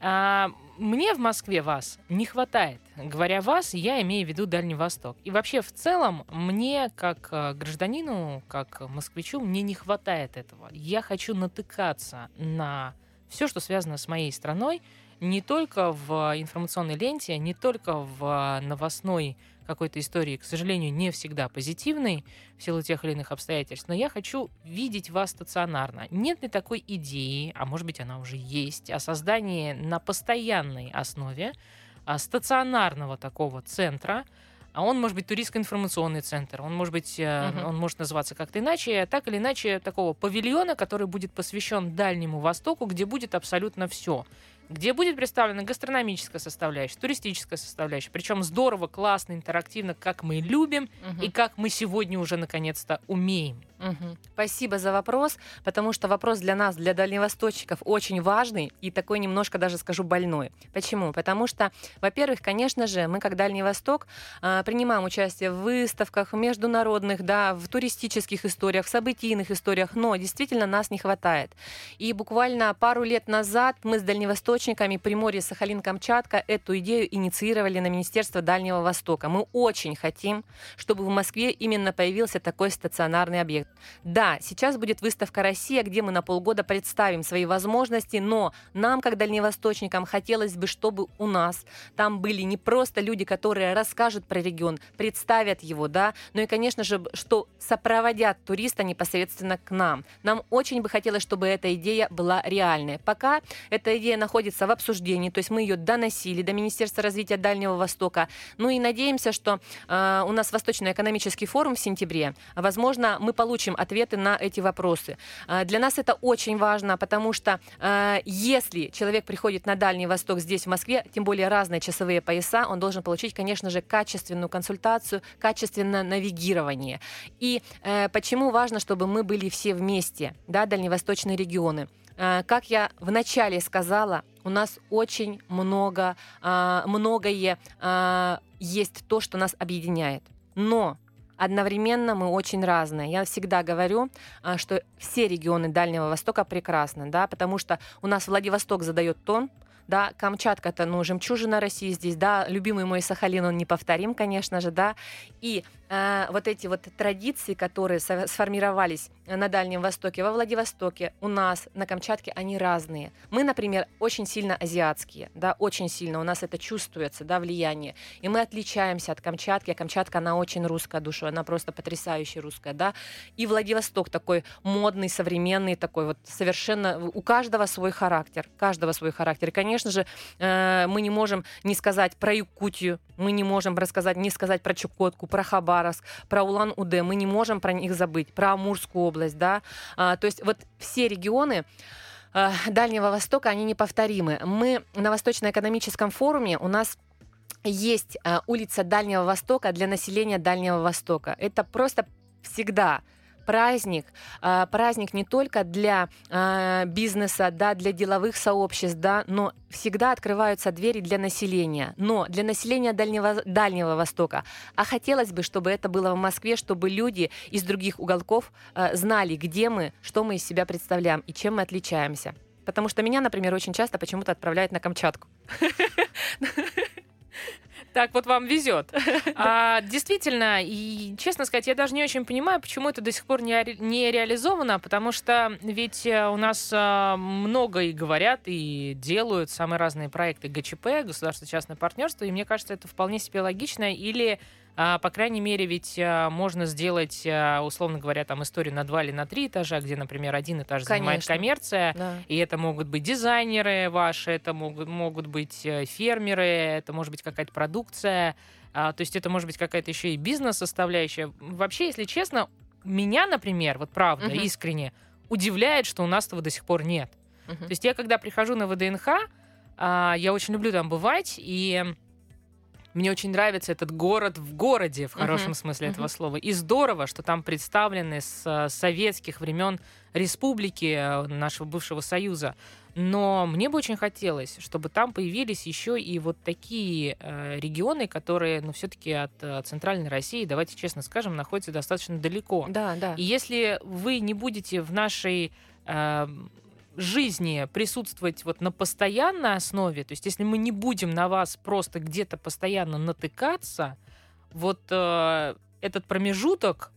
А, мне в Москве вас не хватает. Говоря вас, я имею в виду Дальний Восток. И вообще, в целом, мне, как э, гражданину, как москвичу, мне не хватает этого. Я хочу натыкаться на все, что связано с моей страной, не только в информационной ленте, не только в новостной какой-то истории, к сожалению, не всегда позитивной в силу тех или иных обстоятельств, но я хочу видеть вас стационарно. Нет ли такой идеи, а может быть она уже есть, о создании на постоянной основе а, стационарного такого центра, а он может быть туристско-информационный центр, он может быть, uh-huh. он может называться как-то иначе, так или иначе такого павильона, который будет посвящен Дальнему Востоку, где будет абсолютно все где будет представлена гастрономическая составляющая, туристическая составляющая. Причем здорово, классно, интерактивно, как мы любим угу. и как мы сегодня уже наконец-то умеем. Угу. Спасибо за вопрос, потому что вопрос для нас, для дальневосточников, очень важный и такой немножко даже скажу больной. Почему? Потому что, во-первых, конечно же, мы как Дальний Восток а, принимаем участие в выставках международных, да, в туристических историях, в событийных историях, но действительно нас не хватает. И буквально пару лет назад мы с дальневосточниками Приморье, Сахалин, Камчатка эту идею инициировали на Министерство Дальнего Востока. Мы очень хотим, чтобы в Москве именно появился такой стационарный объект. Да, сейчас будет выставка «Россия», где мы на полгода представим свои возможности, но нам, как дальневосточникам, хотелось бы, чтобы у нас там были не просто люди, которые расскажут про регион, представят его, да, но и, конечно же, что сопроводят туриста непосредственно к нам. Нам очень бы хотелось, чтобы эта идея была реальной. Пока эта идея находится в обсуждении, то есть мы ее доносили до Министерства развития Дальнего Востока. Ну и надеемся, что э, у нас Восточно-экономический форум в сентябре. Возможно, мы получим ответы на эти вопросы. А, для нас это очень важно, потому что а, если человек приходит на Дальний Восток здесь, в Москве, тем более разные часовые пояса, он должен получить, конечно же, качественную консультацию, качественное навигирование. И э, почему важно, чтобы мы были все вместе, да, дальневосточные регионы? А, как я вначале сказала, у нас очень много, многое есть то, что нас объединяет. Но одновременно мы очень разные. Я всегда говорю, а, что все регионы Дальнего Востока прекрасны, да, потому что у нас Владивосток задает тон, да, Камчатка это, ну, жемчужина России здесь, да, любимый мой Сахалин, он неповторим, конечно же, да, и э, вот эти вот традиции, которые сформировались на Дальнем Востоке, во Владивостоке, у нас на Камчатке, они разные. Мы, например, очень сильно азиатские, да, очень сильно, у нас это чувствуется, да, влияние, и мы отличаемся от Камчатки, а Камчатка, она очень русская душа, она просто потрясающая русская, да, и Владивосток такой модный, современный, такой вот совершенно, у каждого свой характер, каждого свой характер, и, конечно же, э, мы не можем не сказать про Якутию, мы не можем рассказать, не сказать про Чукотку, про Хабаровск, про Улан-Удэ. Мы не можем про них забыть, про Амурскую область, да. А, то есть вот все регионы а, Дальнего Востока, они неповторимы. Мы на Восточно-экономическом форуме, у нас есть а, улица Дальнего Востока для населения Дальнего Востока. Это просто всегда праздник, а, праздник не только для а, бизнеса, да, для деловых сообществ, да, но всегда открываются двери для населения, но для населения Дальнего, Дальнего Востока. А хотелось бы, чтобы это было в Москве, чтобы люди из других уголков а, знали, где мы, что мы из себя представляем и чем мы отличаемся. Потому что меня, например, очень часто почему-то отправляют на Камчатку. Так вот вам везет. А, действительно, и честно сказать, я даже не очень понимаю, почему это до сих пор не, не реализовано, потому что ведь э, у нас а, много и говорят, и делают самые разные проекты ГЧП, государство-частное партнерство, и мне кажется, это вполне себе логично, или а, по крайней мере, ведь а, можно сделать, а, условно говоря, там историю на два или на три этажа, где, например, один этаж Конечно. занимает коммерция, да. и это могут быть дизайнеры ваши, это могут, могут быть э, фермеры, это может быть какая-то продукция, то есть это может быть какая-то еще и бизнес-составляющая. Вообще, если честно, меня, например, вот правда, угу. искренне, удивляет, что у нас этого до сих пор нет. Угу. То есть я, когда прихожу на ВДНХ, я очень люблю там бывать, и мне очень нравится этот город в городе, в хорошем uh-huh. смысле uh-huh. этого слова. И здорово, что там представлены с э, советских времен республики э, нашего бывшего союза. Но мне бы очень хотелось, чтобы там появились еще и вот такие э, регионы, которые, ну, все-таки от э, центральной России, давайте честно скажем, находятся достаточно далеко. Да, да. И если вы не будете в нашей э, жизни присутствовать вот на постоянной основе, то есть если мы не будем на вас просто где-то постоянно натыкаться, вот э, этот промежуток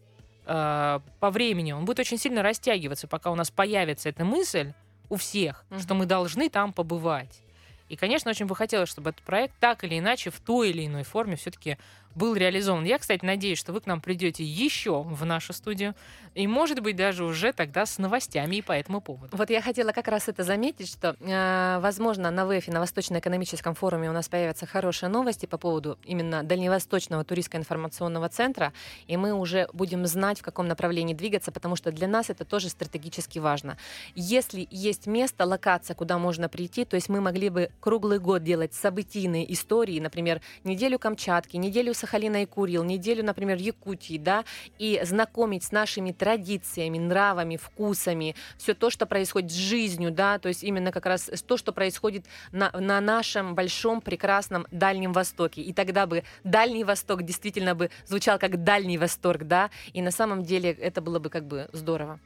э, по времени, он будет очень сильно растягиваться, пока у нас появится эта мысль у всех, mm-hmm. что мы должны там побывать. И, конечно, очень бы хотелось, чтобы этот проект так или иначе, в той или иной форме все-таки был реализован. Я, кстати, надеюсь, что вы к нам придете еще в нашу студию, и, может быть, даже уже тогда с новостями и по этому поводу. Вот я хотела как раз это заметить, что, э, возможно, на ВЭФе, на Восточно-экономическом форуме у нас появятся хорошие новости по поводу именно Дальневосточного туристско-информационного центра, и мы уже будем знать, в каком направлении двигаться, потому что для нас это тоже стратегически важно. Если есть место, локация, куда можно прийти, то есть мы могли бы круглый год делать событийные истории, например, неделю Камчатки, неделю Сахалина и Курил, неделю, например, Якутии, да, и знакомить с нашими традициями, нравами, вкусами, все то, что происходит с жизнью, да, то есть именно как раз то, что происходит на, на нашем большом прекрасном Дальнем Востоке. И тогда бы Дальний Восток действительно бы звучал как Дальний Восторг, да, и на самом деле это было бы как бы здорово.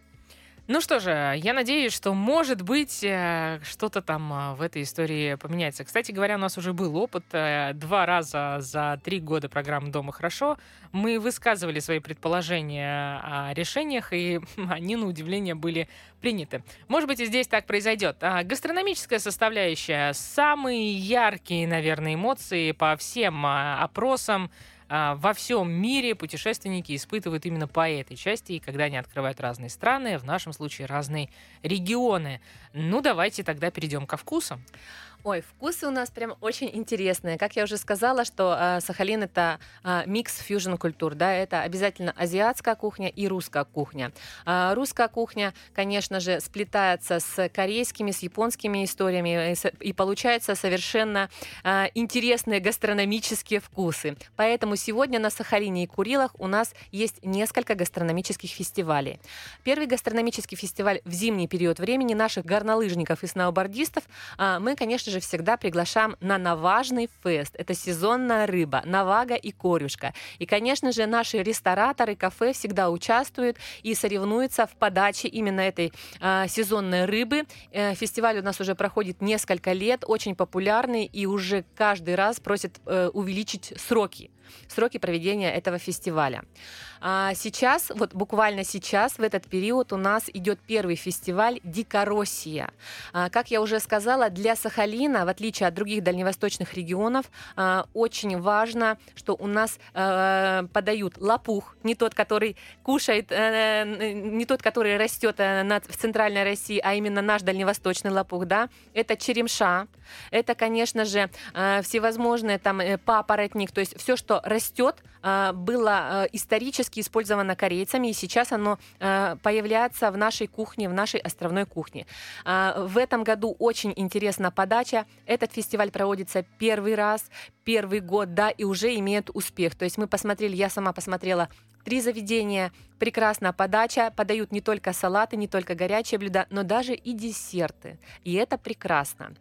Ну что же, я надеюсь, что, может быть, э, что-то там э, в этой истории поменяется. Кстати говоря, у нас уже был опыт. Э, два раза за три года программы «Дома хорошо» мы высказывали свои предположения о решениях, и они, на удивление, были приняты. Может быть, и здесь так произойдет. А гастрономическая составляющая. Самые яркие, наверное, эмоции по всем опросам во всем мире путешественники испытывают именно по этой части, и когда они открывают разные страны, в нашем случае разные регионы. Ну, давайте тогда перейдем ко вкусам. Ой, вкусы у нас прям очень интересные. Как я уже сказала, что э, Сахалин это э, микс фьюжн культур, да, это обязательно азиатская кухня и русская кухня. Э, русская кухня, конечно же, сплетается с корейскими, с японскими историями, и, и получается совершенно э, интересные гастрономические вкусы. Поэтому сегодня на Сахалине и Курилах у нас есть несколько гастрономических фестивалей. Первый гастрономический фестиваль в зимний период времени наших горнолыжников и сноубордистов э, мы, конечно же, всегда приглашаем на наважный фест. Это сезонная рыба, навага и корюшка. И, конечно же, наши рестораторы, кафе всегда участвуют и соревнуются в подаче именно этой э, сезонной рыбы. Э, фестиваль у нас уже проходит несколько лет, очень популярный, и уже каждый раз просят э, увеличить сроки сроки проведения этого фестиваля. А сейчас, вот буквально сейчас, в этот период у нас идет первый фестиваль «Дикороссия». А, как я уже сказала, для Сахалина, в отличие от других дальневосточных регионов, а, очень важно, что у нас а, подают лопух, не тот, который кушает, а, не тот, который растет а, в центральной России, а именно наш дальневосточный лопух, да, это черемша, это, конечно же, а, всевозможные там э, папоротник, то есть все, что растет, а, было а, исторически использовано корейцами, и сейчас оно а, появляется в нашей кухне, в нашей островной кухне. В этом году очень интересна подача. Этот фестиваль проводится первый раз, первый год, да, и уже имеет успех. То есть мы посмотрели, я сама посмотрела Три заведения, прекрасная подача, подают не только салаты, не только горячие блюда, но даже и десерты. И это прекрасно.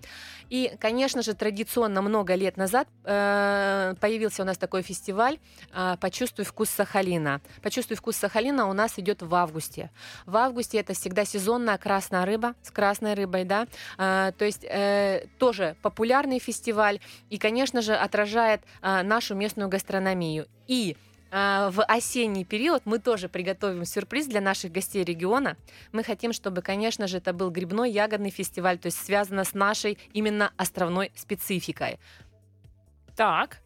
И, конечно же, традиционно много лет назад э, появился у нас такой фестиваль э, «Почувствуй вкус Сахалина». «Почувствуй вкус Сахалина» у нас идет в августе. В августе это всегда сезонная красная рыба с красной рыбой, да. Э, то есть э, тоже популярный фестиваль и, конечно же, отражает э, нашу местную гастрономию. И в осенний период мы тоже приготовим сюрприз для наших гостей региона. Мы хотим, чтобы, конечно же, это был грибной ягодный фестиваль, то есть связано с нашей именно островной спецификой. Так.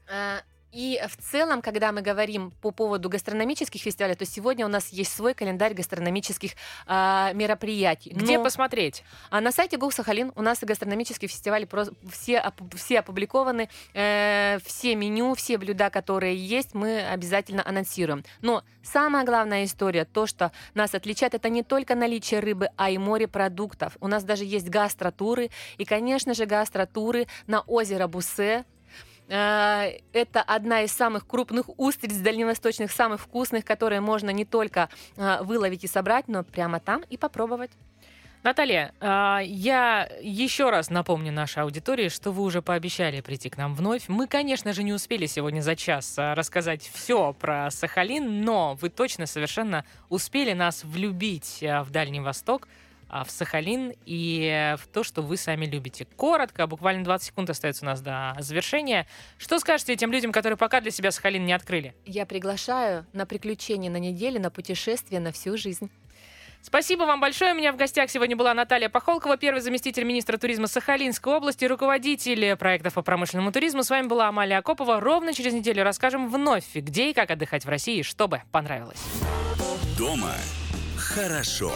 И в целом, когда мы говорим по поводу гастрономических фестивалей, то сегодня у нас есть свой календарь гастрономических э, мероприятий. Где Но, посмотреть? А на сайте Go Сахалин у нас гастрономические фестивали все, все опубликованы, э, все меню, все блюда, которые есть, мы обязательно анонсируем. Но самая главная история, то, что нас отличает, это не только наличие рыбы, а и морепродуктов. У нас даже есть гастротуры, и, конечно же, гастротуры на озеро Бусе, Э, это одна из самых крупных устриц дальневосточных, самых вкусных, которые можно не только э, выловить и собрать, но прямо там и попробовать. Наталья, э, я еще раз напомню нашей аудитории, что вы уже пообещали прийти к нам вновь. Мы, конечно же, не успели сегодня за час рассказать все про Сахалин, но вы точно совершенно успели нас влюбить в Дальний Восток в Сахалин и в то, что вы сами любите. Коротко, буквально 20 секунд остается у нас до завершения. Что скажете тем людям, которые пока для себя Сахалин не открыли? Я приглашаю на приключения на неделю, на путешествие на всю жизнь. Спасибо вам большое. У меня в гостях сегодня была Наталья Пахолкова, первый заместитель министра туризма Сахалинской области, руководитель проектов по промышленному туризму. С вами была Амалия Акопова. Ровно через неделю расскажем вновь, где и как отдыхать в России, чтобы понравилось. Дома хорошо.